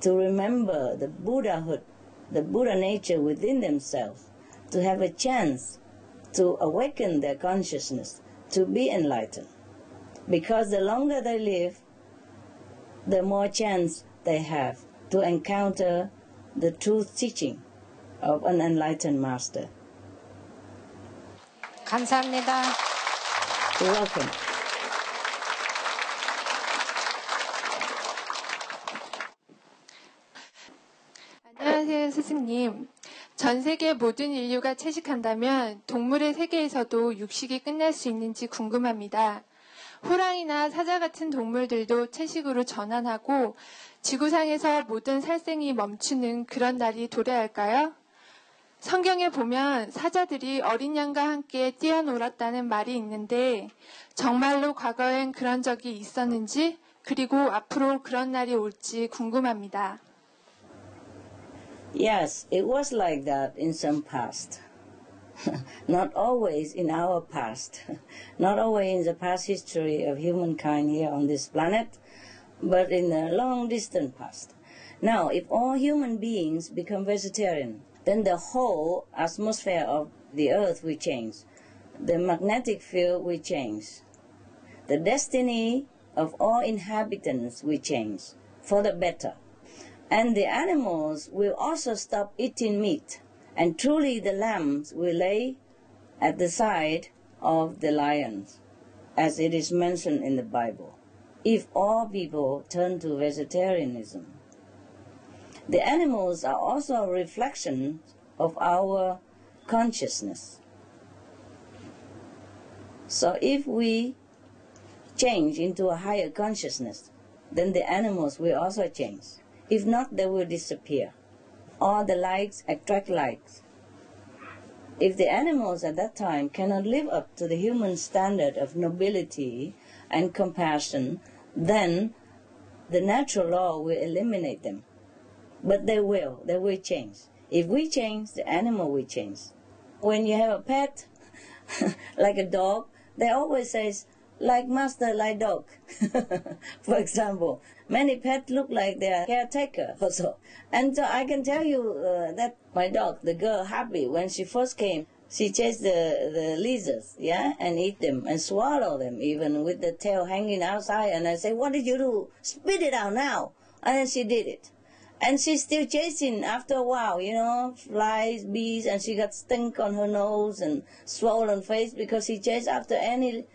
to remember the Buddhahood, the Buddha nature within themselves, to have a chance to awaken their consciousness, to be enlightened. Because the longer they live, the more chance they have to encounter the truth teaching of an enlightened master. 감사합니다. You're welcome. 안녕하세요, 스승님. 전 세계 모든 인류가 채식한다면 동물의 세계에서도 육식이 끝날 수 있는지 궁금합니다. 호랑이나 사자 같은 동물들도 채식으로 전환하고 지구상에서 모든 살생이 멈추는 그런 날이 도래할까요? 성경에 보면 사자들이 어린 양과 함께 뛰어놀았다는 말이 있는데 정말로 과거엔 그런 적이 있었는지 그리고 앞으로 그런 날이 올지 궁금합니다. Yes, it was like that in some past. not always in our past, not always in the past history of humankind here on this planet, but in the long distant past. Now, if all human beings become vegetarian, then the whole atmosphere of the earth will change. The magnetic field will change. The destiny of all inhabitants will change for the better. And the animals will also stop eating meat, and truly the lambs will lay at the side of the lions, as it is mentioned in the Bible, if all people turn to vegetarianism. The animals are also a reflection of our consciousness. So if we change into a higher consciousness, then the animals will also change. If not, they will disappear. All the likes attract likes. If the animals at that time cannot live up to the human standard of nobility and compassion, then the natural law will eliminate them. But they will, they will change. If we change, the animal will change. When you have a pet, like a dog, they always says, like master, like dog. For example, many pets look like their caretaker also. And so I can tell you uh, that my dog, the girl, happy when she first came, she chased the, the lizards, yeah, and eat them and swallow them even with the tail hanging outside. And I say, what did you do? Spit it out now. And she did it. And she's still chasing after a while, you know, flies, bees, and she got stink on her nose and swollen face because she chased after any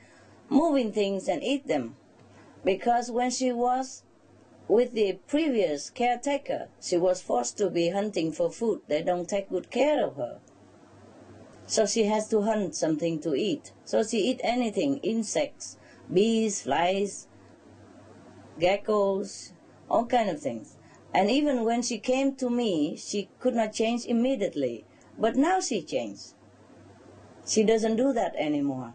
moving things and eat them. Because when she was with the previous caretaker, she was forced to be hunting for food. They don't take good care of her. So she has to hunt something to eat. So she eat anything, insects, bees, flies, geckos, all kind of things. And even when she came to me, she could not change immediately. But now she changed. She doesn't do that anymore.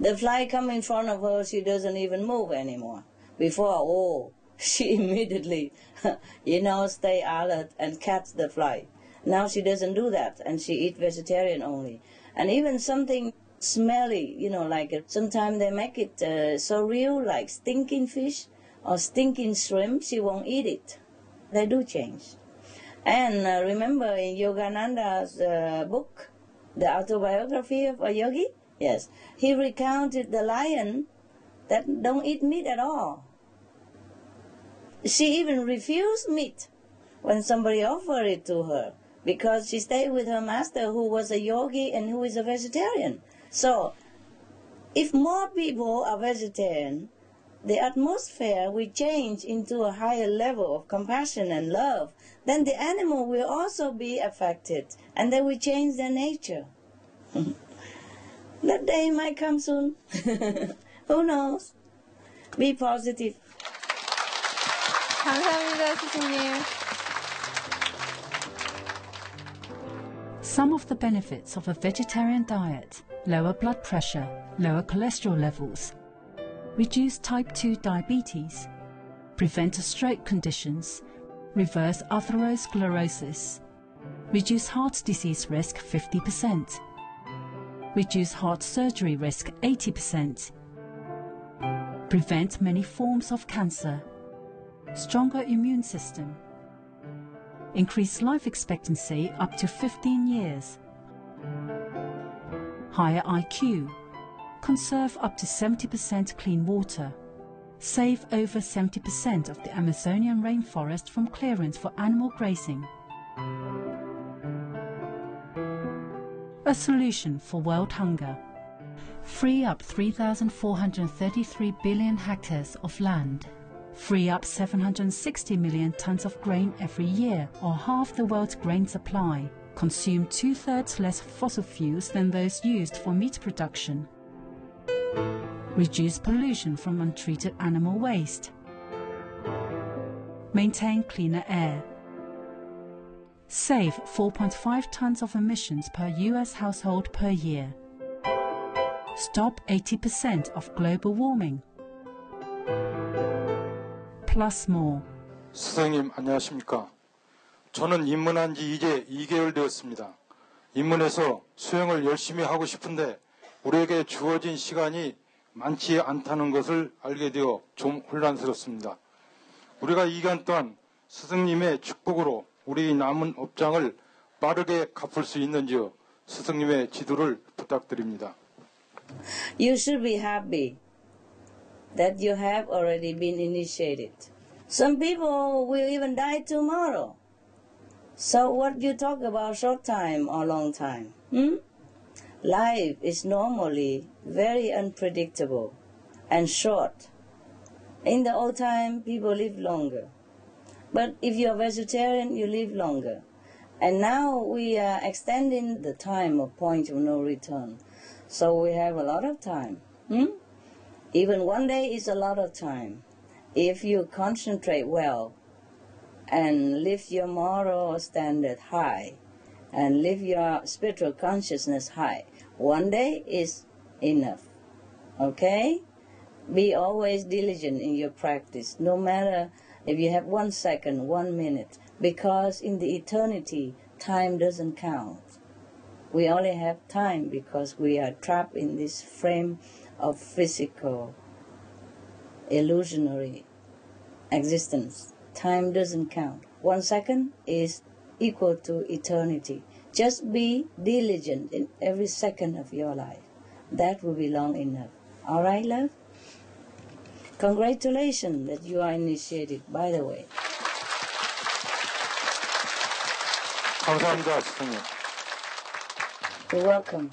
The fly come in front of her, she doesn't even move anymore. Before, oh, she immediately, you know, stay alert and catch the fly. Now she doesn't do that, and she eat vegetarian only. And even something smelly, you know, like sometimes they make it uh, so real, like stinking fish or stinking shrimp, she won't eat it. They do change. And uh, remember in Yogananda's uh, book, The Autobiography of a Yogi? Yes. He recounted the lion that don't eat meat at all. She even refused meat when somebody offered it to her because she stayed with her master who was a yogi and who is a vegetarian. So, if more people are vegetarian, the atmosphere will change into a higher level of compassion and love, then the animal will also be affected and they will change their nature. that day might come soon. Who knows? Be positive. 감사합니다, 스승님. Some of the benefits of a vegetarian diet lower blood pressure, lower cholesterol levels, reduce type 2 diabetes, prevent stroke conditions, reverse atherosclerosis, reduce heart disease risk 50%, reduce heart surgery risk 80%, prevent many forms of cancer, stronger immune system, increase life expectancy up to 15 years, higher IQ, conserve up to 70% clean water, save over 70% of the Amazonian rainforest from clearance for animal grazing. A solution for world hunger. Free up 3,433 billion hectares of land. Free up 760 million tons of grain every year, or half the world's grain supply. Consume two thirds less fossil fuels than those used for meat production Reduce pollution from untreated animal waste. Maintain cleaner air. Save 4.5 tons of emissions per US household per year. Stop 80% of global warming. Plus more. 선생님 안녕하십니까? 저는 입문한 지 이제 2개월 되었습니다. 입문해서 수영을 열심히 하고 싶은데 우리에게 주어진 시간이 많지 않다는 것을 알게 되어 좀 혼란스럽습니다. 우리가 이 기간 동안 스승님의 축복으로 우리 남은 업장을 빠르게 갚을 수 있는지요? 스승님의 지도를 부탁드립니다. You should be happy that you have already been initiated. Some people will even die tomorrow. So what you talk about short time or long time? Hmm? Life is normally very unpredictable and short. In the old time, people live longer. But if you're vegetarian, you live longer. And now we are extending the time of point of no return. So we have a lot of time. Hmm? Even one day is a lot of time. If you concentrate well and lift your moral standard high and lift your spiritual consciousness high, one day is enough. Okay? Be always diligent in your practice, no matter if you have one second, one minute, because in the eternity, time doesn't count. We only have time because we are trapped in this frame of physical, illusionary existence. Time doesn't count. One second is equal to eternity. Just be diligent in every second of your life. That will be long enough. All right, love? Congratulations that you are initiated, by the way. 감사합니다, 스승님. You're welcome.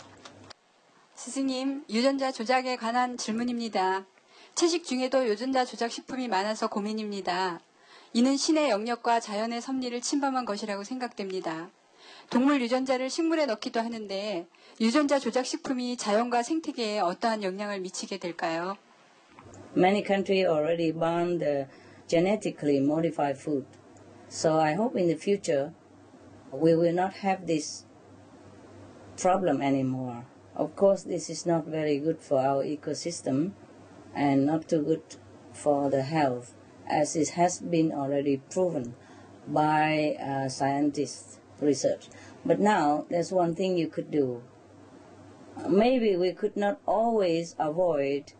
스승님, 유전자 조작에 관한 질문입니다. 채식 중에도 유전자 조작 식품이 많아서 고민입니다. 이는 신의 영역과 자연의 섭리를 침범한 것이라고 생각됩니다. 동물 유전자를 식물에 넣기도 하는데 유전자 조작 식품이 자연과 생태계에 어떠한 영향을 미치게 될까요? Many countries already ban the genetically modified food. So I hope in the future we will not have this problem anymore. Of course, this is not very good for our ecosystem and not too good for the health, as it has been already proven by uh, scientists' research. But now, there's one thing you could do. Maybe we could not always avoid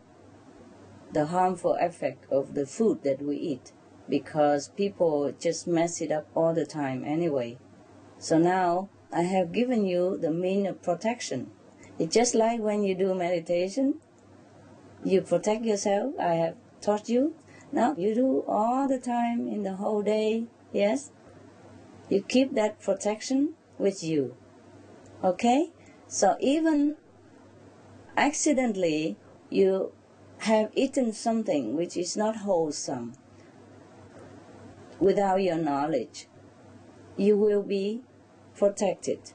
the harmful effect of the food that we eat because people just mess it up all the time anyway. So now I have given you the mean of protection. It's just like when you do meditation, you protect yourself. I have taught you. Now you do all the time in the whole day. Yes? You keep that protection with you. Okay? So even accidentally you have eaten something which is not wholesome without your knowledge, you will be protected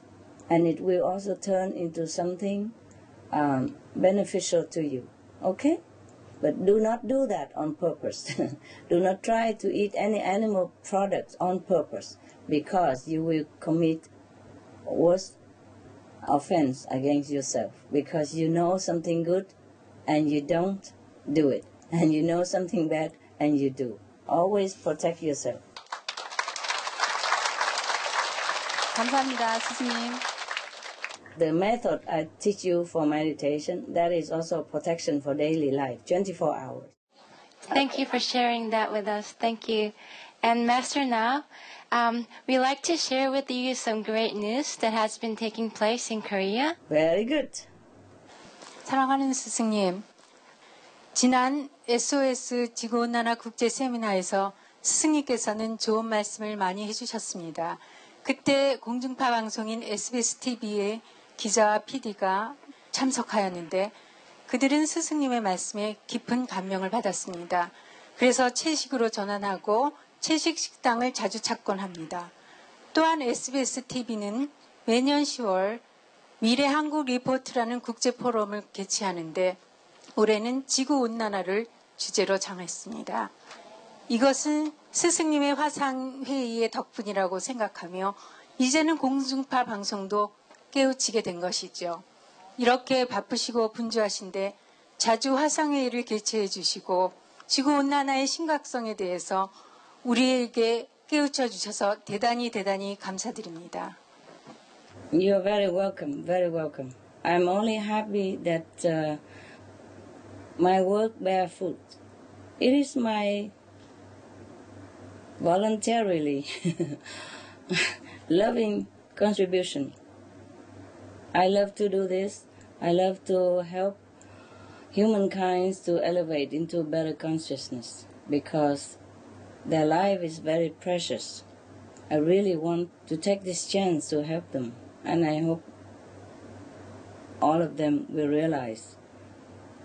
and it will also turn into something um, beneficial to you. Okay? But do not do that on purpose. do not try to eat any animal products on purpose because you will commit worse offense against yourself because you know something good and you don't do it and you know something bad and you do. Always protect yourself. 감사합니다, 스승님. The method I teach you for meditation, that is also protection for daily life, 24 hours. Thank you for sharing that with us. Thank you. And Master, now um, we like to share with you some great news that has been taking place in Korea. Very good. 사랑하는 스승님, 지난 SOS 지구온난화 국제 세미나에서 스승님께서는 좋은 말씀을 많이 해주셨습니다. 그때 공중파 방송인 SBS TV의 기자와 PD가 참석하였는데 그들은 스승님의 말씀에 깊은 감명을 받았습니다. 그래서 채식으로 전환하고 채식 식당을 자주 찾곤 합니다. 또한 SBS TV는 매년 10월 미래 한국 리포트라는 국제 포럼을 개최하는데 올해는 지구 온난화를 주제로 정했습니다. 이것은 스승님의 화상 회의의 덕분이라고 생각하며 이제는 공중파 방송도 깨우치게 된 것이죠. 이렇게 바쁘시고 분주하신데 자주 화상회의를 개최해 주시고 지구온난화의 심각성에 대해서 우리에게 깨우쳐 주셔서 대단히 대단히 감사드립니다. You're very welcome, very welcome. I'm only happy that uh, my work bear fruit. It is my voluntarily loving contribution. I love to do this. I love to help humankind to elevate into better consciousness because their life is very precious. I really want to take this chance to help them, and I hope all of them will realize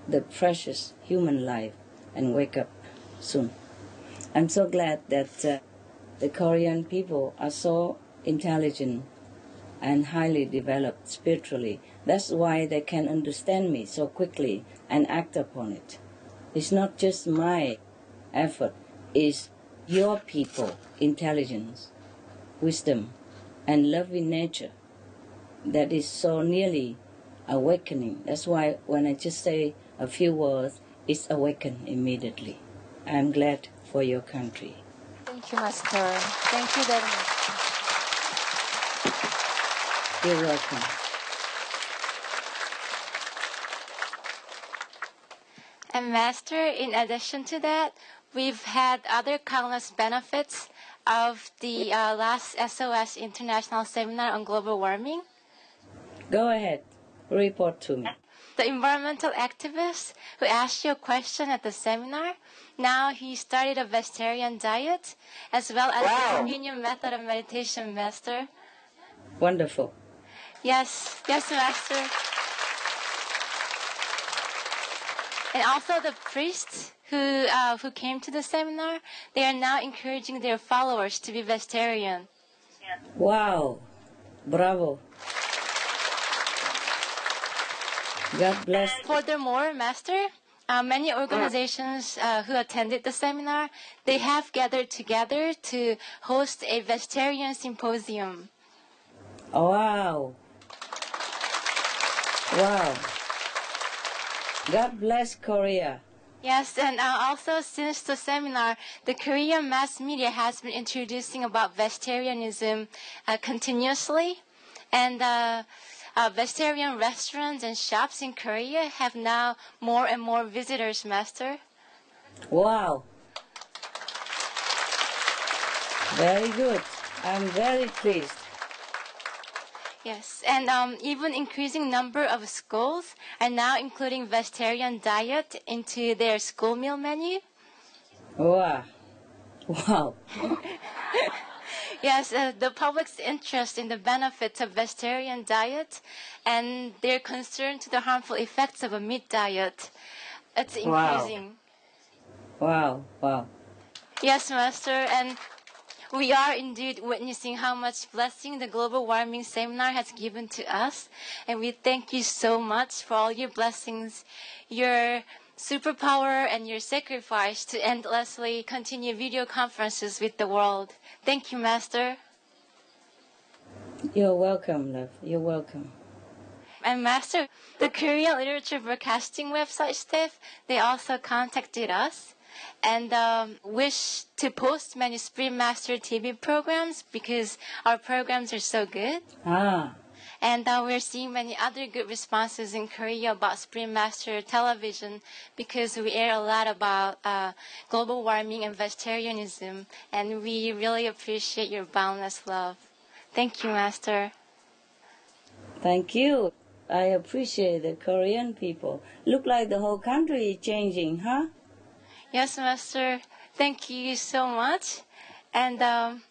the precious human life and wake up soon. I'm so glad that uh, the Korean people are so intelligent and highly developed spiritually. That's why they can understand me so quickly and act upon it. It's not just my effort, it's your people, intelligence, wisdom, and love in nature that is so nearly awakening. That's why when I just say a few words, it's awakened immediately. I'm glad for your country. Thank you, Master. Thank you very much. You're welcome. And Master, in addition to that, we've had other countless benefits of the uh, last SOS International Seminar on Global Warming. Go ahead, report to me. The environmental activist who asked you a question at the seminar, now he started a vegetarian diet as well as Wow. Quan Yin method of meditation, Master. Wonderful. Yes, yes, Master. And also the priests who uh, who came to the seminar, they are now encouraging their followers to be vegetarian. Wow. Bravo. God bless. Furthermore, Master, uh, many organizations uh, who attended the seminar, they have gathered together to host a vegetarian symposium. Wow. Wow. God bless Korea. Yes, and uh, also since the seminar, the Korean mass media has been introducing about vegetarianism uh, continuously, and uh, uh, vegetarian restaurants and shops in Korea have now more and more visitors, Master. Wow. Very good. I'm very pleased. Yes, and um, even increasing number of schools are now including vegetarian diet into their school meal menu. Wow. Wow. Yes, uh, the public's interest in the benefits of vegetarian diet and their concern to the harmful effects of a meat diet, it's increasing. Wow. increasing. Wow. Wow. Yes, Master, and we are indeed witnessing how much blessing the global warming seminar has given to us, and we thank you so much for all your blessings, your superpower, and your sacrifice to endlessly continue video conferences with the world. Thank you, Master. You're welcome, love. You're welcome. And Master, the Korean Literature Broadcasting website staff, they also contacted us and um, wish to post many Supreme Master TV programs because our programs are so good. Ah. And uh, we're seeing many other good responses in Korea about Supreme Master television because we air a lot about uh, global warming and vegetarianism, and we really appreciate your boundless love. Thank you, Master. Thank you. I appreciate the Korean people. Look like the whole country is changing, huh? Yes, Master. Thank you so much. And um,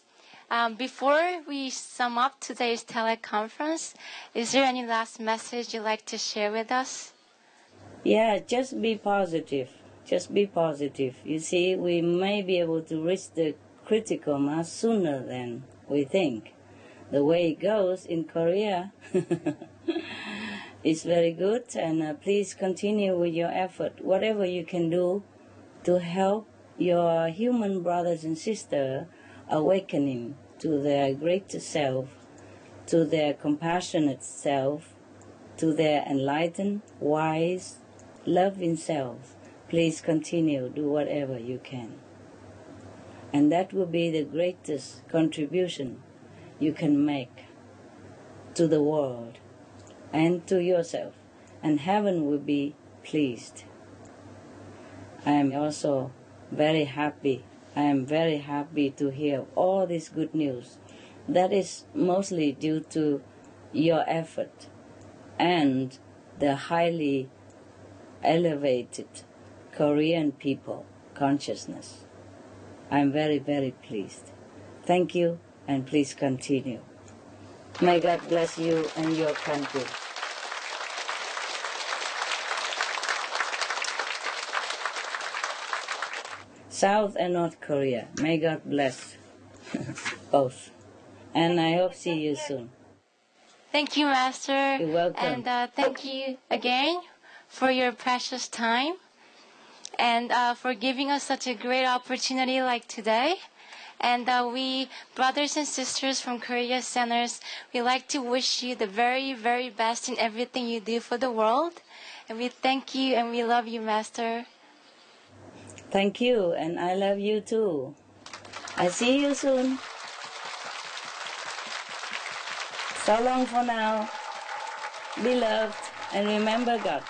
um, before we sum up today's teleconference, is there any last message you'd like to share with us? Yeah, just be positive. Just be positive. You see, we may be able to reach the critical mass sooner than we think. The way it goes in Korea is very good, and uh, please continue with your effort. Whatever you can do to help your human brothers and sisters awakening to their greater self, to their compassionate self, to their enlightened, wise, loving self. Please continue, do whatever you can. And that will be the greatest contribution you can make to the world and to yourself. And heaven will be pleased. I am also very happy. I am very happy to hear all this good news. That is mostly due to your effort and the highly elevated Korean people consciousness. I'm very, very pleased. Thank you, and please continue. May God bless you and your country. South and North Korea. May God bless both. And I hope see you soon. Thank you, Master. You're welcome. And uh, thank you again for your precious time and uh, for giving us such a great opportunity like today. And uh, we, brothers and sisters from Korea Centers, we like to wish you the very, very best in everything you do for the world. And we thank you and we love you, Master. Thank you, and I love you too. I see you soon. So long for now. Be loved and remember God.